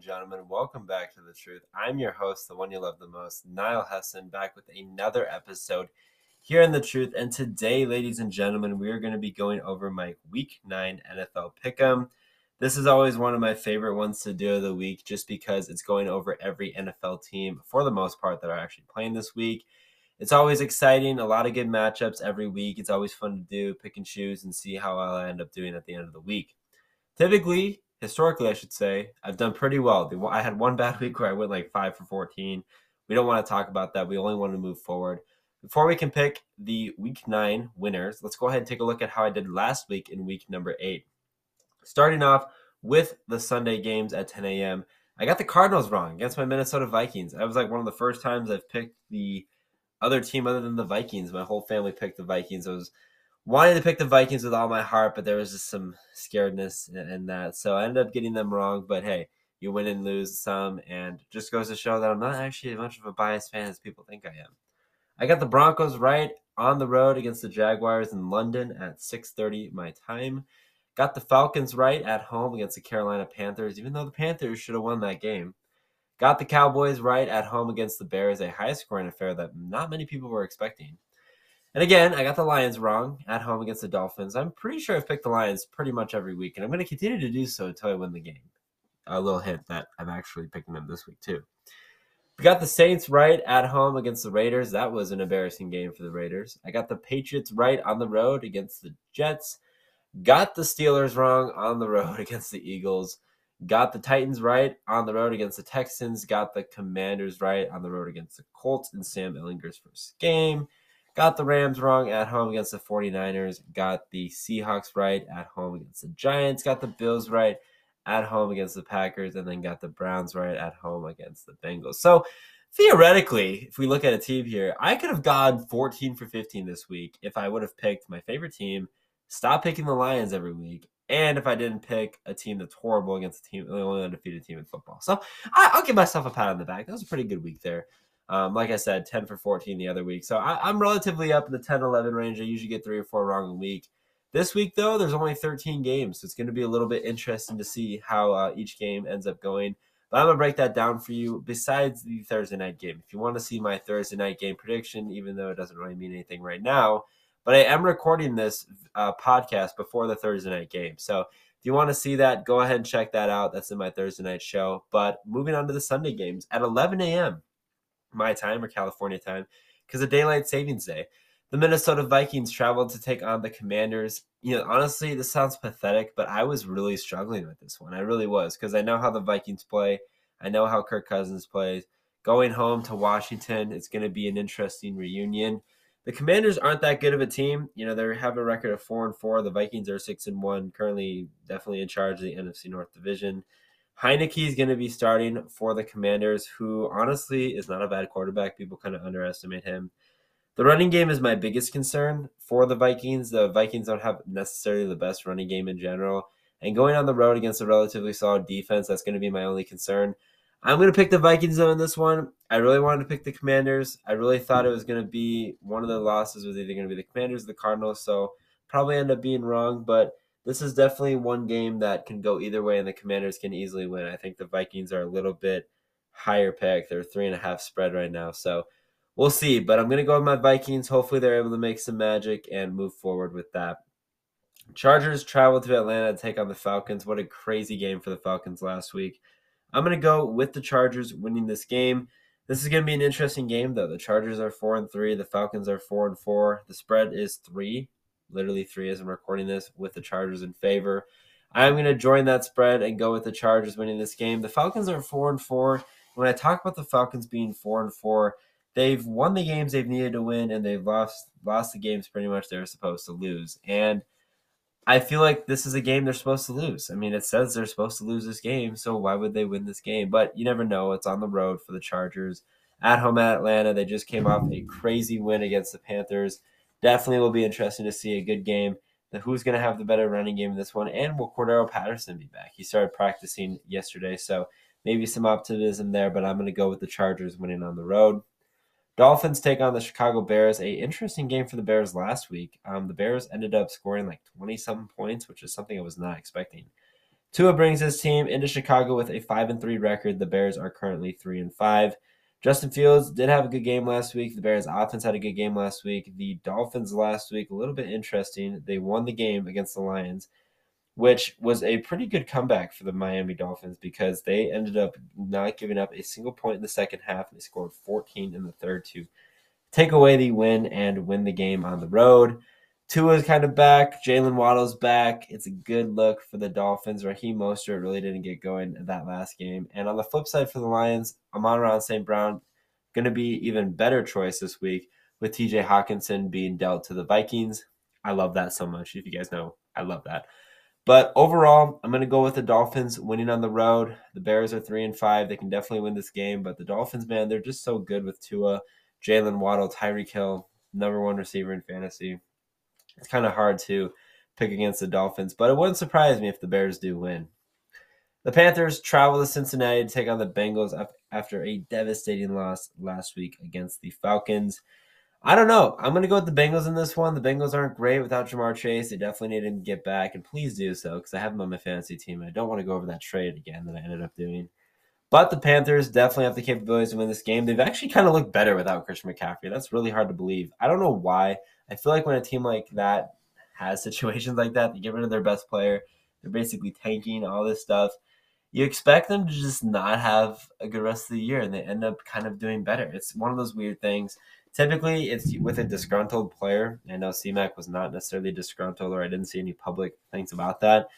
and gentlemen. Welcome back to The Truth. I'm your host, the one you love the most, Niall Hesson, back with another episode here in The Truth. And today, ladies and gentlemen, we are going to be going over my Week 9 NFL Pick'em. This is always one of my favorite ones to do of the week just because it's going over every NFL team for the most part that are actually playing this week. It's always exciting, a lot of good matchups every week. It's always fun to do, pick and choose, and see how I'll end up doing at the end of the week. Typically, historically, I should say, I've done pretty well. I had one bad week where I went like five for 14. We don't want to talk about that. We only want to move forward. Before we can pick the week nine winners, let's go ahead and take a look at how I did last week in week number eight. Starting off with the Sunday games at 10 a.m., I got the Cardinals wrong against my Minnesota Vikings. That was like one of the first times I've picked the other team other than the Vikings. My whole family picked the Vikings. I was wanted to pick the Vikings with all my heart, but there was just some scaredness in that. So I ended up getting them wrong. But hey, you win and lose some, and just goes to show that I'm not actually as much of a biased fan as people think I am. I got the Broncos right on the road against the Jaguars in London at 6:30 my time. Got the Falcons right at home against the Carolina Panthers, even though the Panthers should have won that game. Got the Cowboys right at home against the Bears, a high scoring affair that not many people were expecting. And again, I got the Lions wrong at home against the Dolphins. I'm pretty sure I've picked the Lions pretty much every week, and I'm going to continue to do so until I win the game. A little hint that I'm actually picking them this week, too. We got the Saints right at home against the Raiders. That was an embarrassing game for the Raiders. I got the Patriots right on the road against the Jets. Got the Steelers wrong on the road against the Eagles. Got the Titans right on the road against the Texans. Got the Commanders right on the road against the Colts in Sam Ehlinger's first game. Got the Rams wrong at home against the 49ers. Got the Seahawks right at home against the Giants. Got the Bills right at home against the Packers. And then got the Browns right at home against the Bengals. So theoretically, if we look at a team here, I could have gone 14 for 15 this week if I would have picked my favorite team, stop picking the Lions every week, and if I didn't pick a team that's horrible against a team, the only undefeated team in football. So I, will give myself a pat on the back. That was a pretty good week there. Um, like I said, 10 for 14 the other week. So I, am relatively up in the 10 11 range. I usually get three or four wrong a week. This week, though, there's only 13 games. So it's going to be a little bit interesting to see how uh, each game ends up going. But I'm going to break that down for you besides the Thursday night game. If you want to see my Thursday night game prediction, even though it doesn't really mean anything right now, but I am recording this uh, podcast before the Thursday night game. So if you want to see that, go ahead and check that out. That's in my Thursday night show. But moving on to the Sunday games at 11 a.m my time or California time because of daylight savings day. The Minnesota Vikings traveled to take on the Commanders. You know, honestly, this sounds pathetic, but I was really struggling with this one. I really was because I know how the Vikings play. I know how Kirk Cousins plays. Going home to Washington, it's going to be an interesting reunion. The Commanders aren't that good of a team. You know, they have a record of four and four. The Vikings are six and one, currently definitely in charge of the NFC North Division. Heinicke is going to be starting for the Commanders, who honestly is not a bad quarterback. People kind of underestimate him. The running game is my biggest concern for the Vikings. The Vikings don't have necessarily the best running game in general. And going on the road against a relatively solid defense, that's going to be my only concern. I'm going to pick the Vikings though in this one. I really wanted to pick the Commanders. I really thought it was going to be one of the losses was either going to be the Commanders or the Cardinals. So probably end up being wrong, but this is definitely one game that can go either way, and the Commanders can easily win. I think the Vikings are a little bit higher pick. They're three and a half spread right now, so we'll see. But I'm gonna go with my Vikings. Hopefully, they're able to make some magic and move forward with that. Chargers travel to Atlanta to take on the Falcons. What a crazy game for the Falcons last week. I'm gonna go with the Chargers winning this game. This is gonna be an interesting game though. The Chargers are four and three. The Falcons are four and four. The spread is three literally three as I'm recording this, with the Chargers in favor. I'm going to join that spread and go with the Chargers winning this game. The Falcons are four and four. When I talk about the Falcons being four and four, they've won the games they've needed to win, and they've lost lost the games pretty much they were supposed to lose. And I feel like this is a game they're supposed to lose. I mean, it says they're supposed to lose this game, so why would they win this game? But you never know. It's on the road for the Chargers. At home at Atlanta, they just came off a crazy win against the Panthers definitely will be interesting to see a good game. The, who's going to have the better running game in this one? And will Cordarrelle Patterson be back? He started practicing yesterday, so maybe some optimism there. But I'm going to go with the Chargers winning on the road. Dolphins take on the Chicago Bears. A interesting game for the Bears last week. Um, the Bears ended up scoring like 20 something points, which is something I was not expecting. Tua brings his team into Chicago with a five and three record. The Bears are currently three and five. Justin Fields did have a good game last week. The Bears offense had a good game last week. The Dolphins last week, a little bit interesting. They won the game against the Lions, which was a pretty good comeback for the Miami Dolphins because they ended up not giving up a single point in the second half. They scored 14 in the third to take away the win and win the game on the road. Tua's kind of back. Jaylen Waddle's back. It's a good look for the Dolphins. Raheem Mostert really didn't get going in that last game. And on the flip side for the Lions, Amon-Ra St. Brown going to be even better choice this week with TJ Hockenson being dealt to the Vikings. I love that so much. If you guys know, I love that. But overall, I'm going to go with the Dolphins winning on the road. The Bears are three and five. They can definitely win this game. But the Dolphins, man, they're just so good with Tua, Jaylen Waddle, Tyreek Hill, number one receiver in fantasy it's kind of hard to pick against the Dolphins, but it wouldn't surprise me if the Bears do win. The Panthers travel to Cincinnati to take on the Bengals after a devastating loss last week against the Falcons. I don't know. I'm going to go with the Bengals in this one. The Bengals aren't great without Ja'Marr Chase. They definitely need him to get back, and please do so because I have him on my fantasy team. I don't want to go over that trade again that I ended up doing. But the Panthers definitely have the capabilities to win this game. They've actually kind of looked better without Christian McCaffrey. That's really hard to believe. I don't know why. I feel like when a team like that has situations like that, they get rid of their best player, they're basically tanking all this stuff. You expect them to just not have a good rest of the year, and they end up kind of doing better. It's one of those weird things. Typically, it's with a disgruntled player. I know CMAC was not necessarily disgruntled, or I didn't see any public things about that.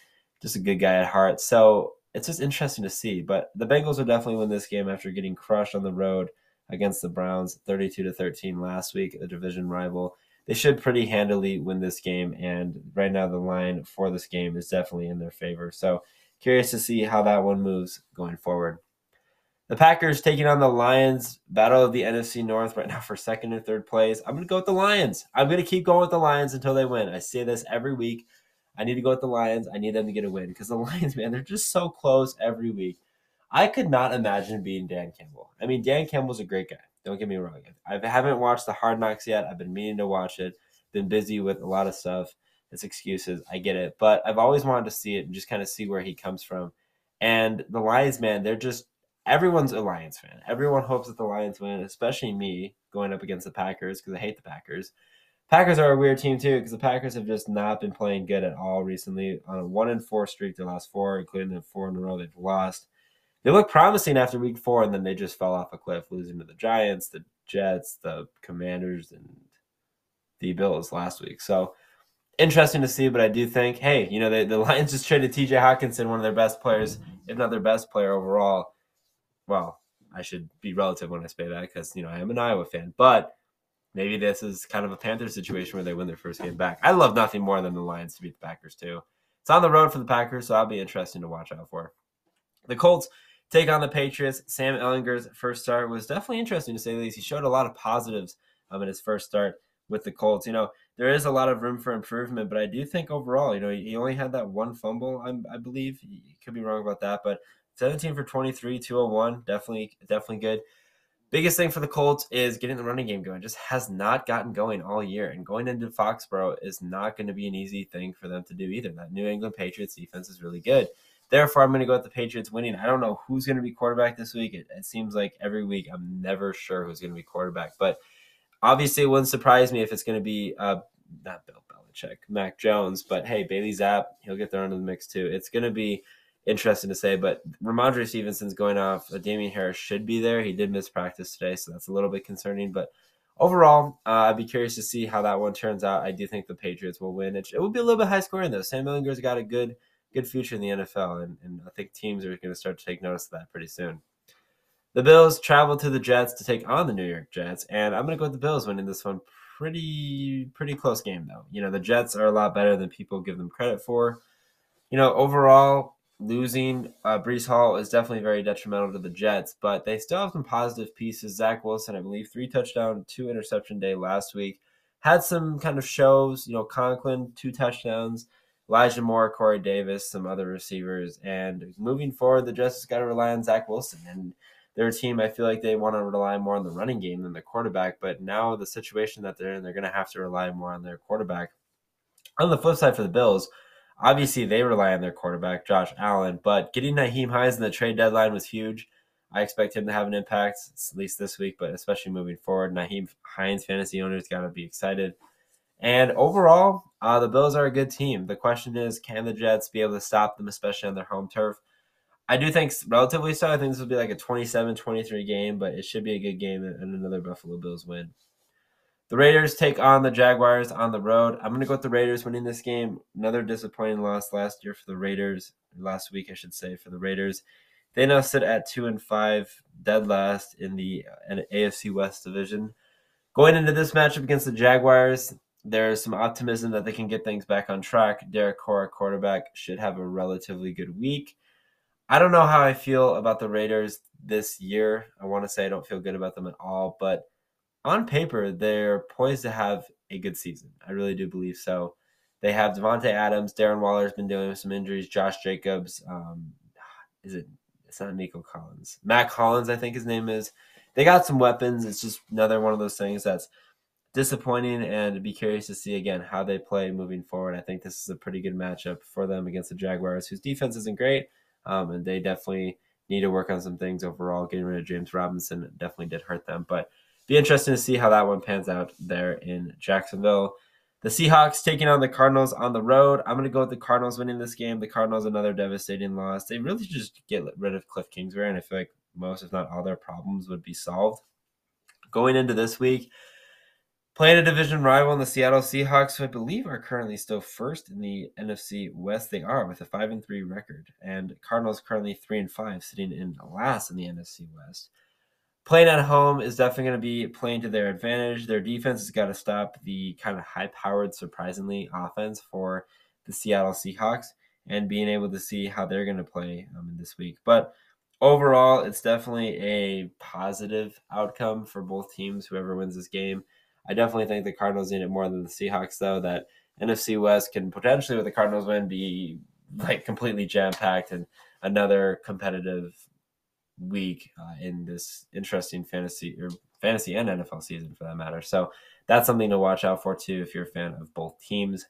Just a good guy at heart. So it's just interesting to see. But the Bengals will definitely win this game after getting crushed on the road against the Browns, 32 to 13 last week, a division rival they should pretty handily win this game. And right now, the line for this game is definitely in their favor. So curious to see how that one moves going forward. The Packers taking on the Lions, battle of the NFC North right now for second and third place. I'm going to go with the Lions. I'm going to keep going with the Lions until they win. I say this every week. I need to go with the Lions. I need them to get a win because the Lions, man, they're just so close every week. I could not imagine being Dan Campbell. I mean, Dan Campbell's a great guy. Don't get me wrong. I haven't watched the Hard Knocks yet. I've been meaning to watch it. Been busy with a lot of stuff. It's excuses. I get it, but I've always wanted to see it and just kind of see where he comes from. And the Lions, man, they're just everyone's a Lions fan. Everyone hopes that the Lions win, especially me going up against the Packers because I hate the Packers. Packers are a weird team too because the Packers have just not been playing good at all recently. On a one and four streak, the last four, including the four in a row they've lost they looked promising after week four, and then they just fell off a cliff, losing to the Giants, the Jets, the Commanders, and the Bills last week. So interesting to see, but I do think, hey, you know, they, the Lions just traded TJ Hockenson, one of their best players, if not their best player overall. Well, I should be relative when I say that because, you know, I am an Iowa fan, but maybe this is kind of a Panthers situation where they win their first game back. I love nothing more than the Lions to beat the Packers, too. It's on the road for the Packers, so I'll be interesting to watch out for. The Colts take on the Patriots. Sam Ehlinger's first start was definitely interesting to say the least. He showed a lot of positives um, in his first start with the Colts. You know, there is a lot of room for improvement, but I do think overall, you know, he only had that one fumble, I, I believe. He could be wrong about that, but 17 for 23, 201, definitely, definitely good. Biggest thing for the Colts is getting the running game going. Just has not gotten going all year, and going into Foxborough is not going to be an easy thing for them to do either. That New England Patriots defense is really good. Therefore, I'm going to go with the Patriots winning. I don't know who's going to be quarterback this week. It, it seems like every week I'm never sure who's going to be quarterback. But obviously, it wouldn't surprise me if it's going to be uh, not Bill Belichick, Mac Jones. But hey, Bailey Zappe, he'll get thrown into the mix too. It's going to be interesting to say. But Rhamondre Stevenson's going off. Uh, Damien Harris should be there. He did miss practice today, so that's a little bit concerning. But overall, uh, I'd be curious to see how that one turns out. I do think the Patriots will win. It, it will be a little bit high scoring though. Sam Ehlinger's got a good – good future in the NFL, and, and I think teams are going to start to take notice of that pretty soon. The Bills travel to the Jets to take on the New York Jets, and I'm going to go with the Bills winning this one. Pretty pretty close game though. You know the Jets are a lot better than people give them credit for. You know overall, losing uh, Breece Hall is definitely very detrimental to the Jets, but they still have some positive pieces. Zach Wilson, I believe, three touchdown, two interception day last week. Had some kind of shows. You know, Conklin, two touchdowns. Elijah Moore, Corey Davis, some other receivers. And moving forward, the Jets got to rely on Zach Wilson. And their team, I feel like they want to rely more on the running game than the quarterback. But now the situation that they're in, they're going to have to rely more on their quarterback. On the flip side for the Bills, Obviously, they rely on their quarterback, Josh Allen, but getting Nyheim Hines in the trade deadline was huge. I expect him to have an impact, at least this week, but especially moving forward. Nyheim Hines fantasy owners got to be excited. And overall, uh, the Bills are a good team. The question is, can the Jets be able to stop them, especially on their home turf? I do think relatively so. I think this will be like a 27 23 game, but it should be a good game and another Buffalo Bills win. The Raiders take on the Jaguars on the road. I'm going to go with the Raiders winning this game. Another disappointing loss last year for the Raiders, last week, I should say, for the Raiders. They now sit at 2 and 5, dead last in the AFC West division. Going into this matchup against the Jaguars, there's some optimism that they can get things back on track. Derek Carr, quarterback, should have a relatively good week. I don't know how I feel about the Raiders this year. I want to say I don't feel good about them at all, but on paper, they're poised to have a good season. I really do believe so. They have Davante Adams, Darren Waller's been dealing with some injuries, Josh Jacobs, um, is it? It's not Nico Collins, Mack Collins, I think his name is. They got some weapons. It's just another one of those things that's disappointing, and be curious to see again how they play moving forward. I think this is a pretty good matchup for them against the Jaguars, whose defense isn't great, um, and they definitely need to work on some things overall. Getting rid of James Robinson definitely did hurt them, but be interesting to see how that one pans out there in Jacksonville. The Seahawks taking on the Cardinals on the road. I'm going to go with the Cardinals winning this game. The Cardinals another devastating loss. They really just get rid of Cliff Kingsbury, and I feel like most, if not all, their problems would be solved. Going into this week, playing a division rival in the Seattle Seahawks, who I believe are currently still first in the NFC West. They are with a five and three record, and Cardinals currently three and five, sitting in last in the NFC West playing at home is definitely going to be playing to their advantage. Their defense has got to stop the kind of high powered, surprisingly, offense for the Seattle Seahawks and being able to see how they're going to play um, this week. But overall, it's definitely a positive outcome for both teams, whoever wins this game. I definitely think the Cardinals need it more than the Seahawks, though. That NFC West can potentially, with the Cardinals win, be like completely jam packed and another competitive week uh, in this interesting fantasy or fantasy and NFL season for that matter. So that's something to watch out for too if you're a fan of both teams.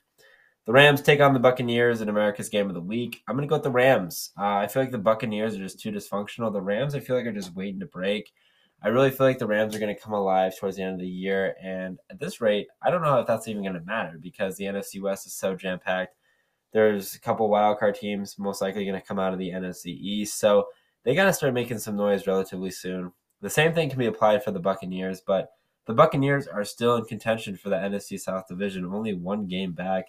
The Rams take on the Buccaneers in America's Game of the Week. I'm going to go with the Rams. Uh, I feel like the Buccaneers are just too dysfunctional. The Rams, I feel like, are just waiting to break. I really feel like the Rams are going to come alive towards the end of the year. And at this rate, I don't know if that's even going to matter because the NFC West is so jam packed. There's a couple wildcard teams most likely going to come out of the NFC East. So they got to start making some noise relatively soon. The same thing can be applied for the Buccaneers, but the Buccaneers are still in contention for the NFC South Division, only one game back.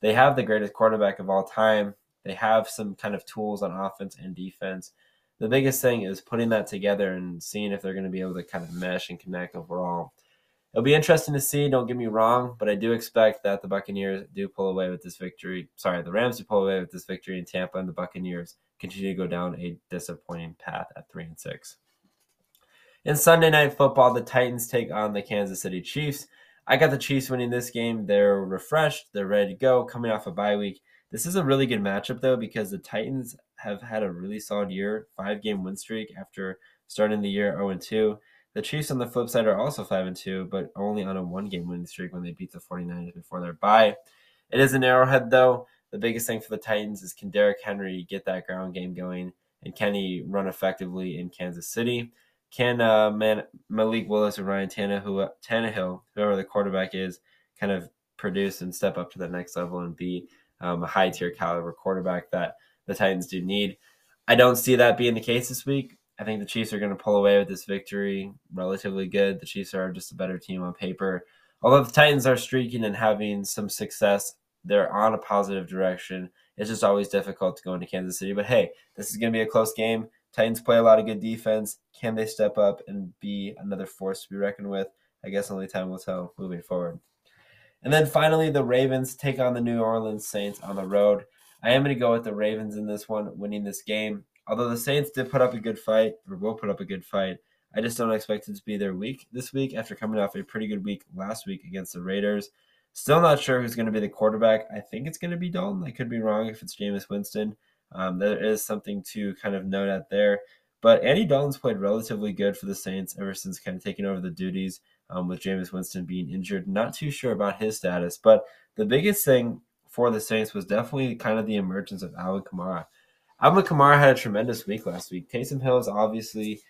They have the greatest quarterback of all time. They have some kind of tools on offense and defense. The biggest thing is putting that together and seeing if they're going to be able to kind of mesh and connect overall. It'll be interesting to see, don't get me wrong, but I do expect that the Buccaneers do pull away with this victory. Sorry, the Rams do pull away with this victory in Tampa, and the Buccaneers continue to go down a disappointing path at three and six. In Sunday night football, the Titans take on the Kansas City Chiefs. I got the Chiefs winning this game. They're refreshed, they're ready to go, coming off a bye week. This is a really good matchup though because the Titans have had a really solid year, five game win streak after starting the year 0 and 2. The Chiefs on the flip side are also 5 and 2, but only on a one game winning streak when they beat the 49ers before their bye. It is an arrowhead though. The biggest thing for the Titans is can Derrick Henry get that ground game going and can he run effectively in Kansas City? Can uh, Man- Malik Willis or Ryan Tannehill, Tannehill, whoever the quarterback is, kind of produce and step up to the next level and be um, a high tier caliber quarterback that the Titans do need? I don't see that being the case this week. I think the Chiefs are going to pull away with this victory relatively good. The Chiefs are just a better team on paper. Although the Titans are streaking and having some success, they're on a positive direction. It's just always difficult to go into Kansas City. But hey, this is going to be a close game. Titans play a lot of good defense. Can they step up and be another force to be reckoned with? I guess only time will tell moving forward. And then finally, the Ravens take on the New Orleans Saints on the road. I am going to go with the Ravens in this one, winning this game. Although the Saints did put up a good fight, or will put up a good fight, I just don't expect it to be their week this week after coming off a pretty good week last week against the Raiders. Still not sure who's going to be the quarterback. I think it's going to be Dalton. I could be wrong if it's Jameis Winston. Um, there is something to kind of note out there. But Andy Dalton's played relatively good for the Saints ever since kind of taking over the duties um, with Jameis Winston being injured. Not too sure about his status. But the biggest thing for the Saints was definitely kind of the emergence of Alvin Kamara. Alvin Kamara had a tremendous week last week. Taysom Hill is obviously,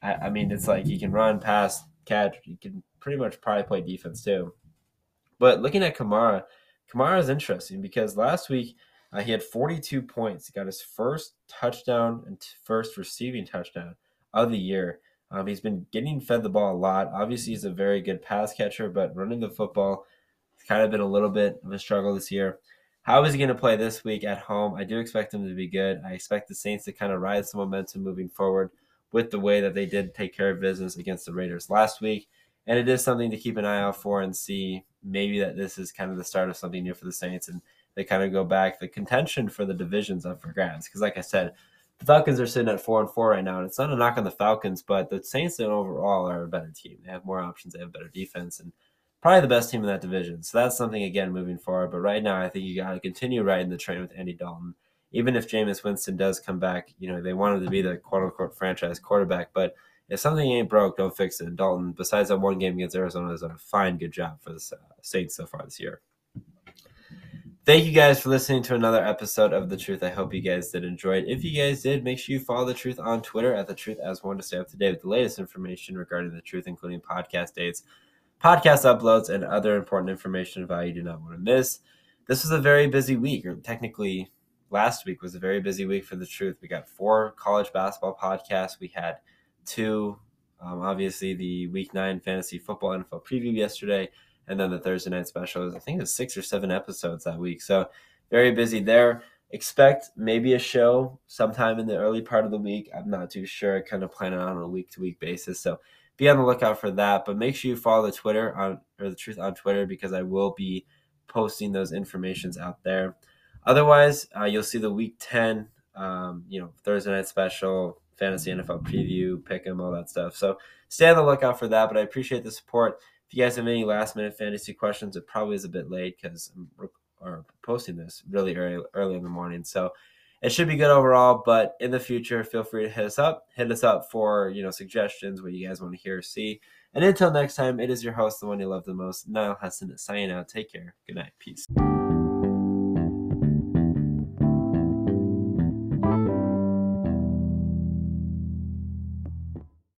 I, I mean, it's like he can run, pass, catch. He can pretty much probably play defense too. But looking at Kamara, Kamara is interesting because last week uh, he had 42 points. He got his first touchdown and t- first receiving touchdown of the year. Um, he's been getting fed the ball a lot. Obviously, he's a very good pass catcher, but running the football kind of been a little bit of a struggle this year. How is he going to play this week at home? I do expect him to be good. I expect the Saints to kind of ride some momentum moving forward with the way that they did take care of business against the Raiders last week. And it is something to keep an eye out for and see maybe that this is kind of the start of something new for the Saints and they kind of go back. The contention for the divisions up for grabs. Because, like I said, the Falcons are sitting at four and four right now, and it's not a knock on the Falcons, but the Saints and overall are a better team. They have more options, they have better defense, and probably the best team in that division. So that's something again moving forward. But right now, I think you got to continue riding the train with Andy Dalton. Even if Jameis Winston does come back, you know they want him to be the quote unquote franchise quarterback, but if something ain't broke, don't fix it. Dalton, besides that one game against Arizona, has done a fine, good job for the uh, Saints so far this year. Thank you guys for listening to another episode of The Truth. I hope you guys did enjoy it. If you guys did, make sure you follow The Truth on Twitter at The Truth as one to stay up to date with the latest information regarding The Truth, including podcast dates, podcast uploads, and other important information and value you do not want to miss. This was a very busy week, or technically last week was a very busy week for The Truth. We got four college basketball podcasts. We had two, um, obviously the week nine fantasy football NFL preview yesterday and then the Thursday night special. I think it was six or seven episodes that week. So very busy there. Expect maybe a show sometime in the early part of the week. I'm not too sure. I kind of plan it on a week to week basis. So be on the lookout for that. But make sure you follow the Twitter on or the truth on Twitter because I will be posting those informations out there. Otherwise, uh, you'll see the week 10, um, you know, Thursday night special, fantasy NFL preview, pick 'em, all that stuff. So stay on the lookout for that. But I appreciate the support. If you guys have any last minute fantasy questions, it probably is a bit late because I'm posting this really early early in the morning. So it should be good overall. But in the future, feel free to hit us up. Hit us up for you know suggestions, what you guys want to hear or see. And until next time, it is your host, the one you love the most, Niall Heston, signing out. Take care. Good night. Peace.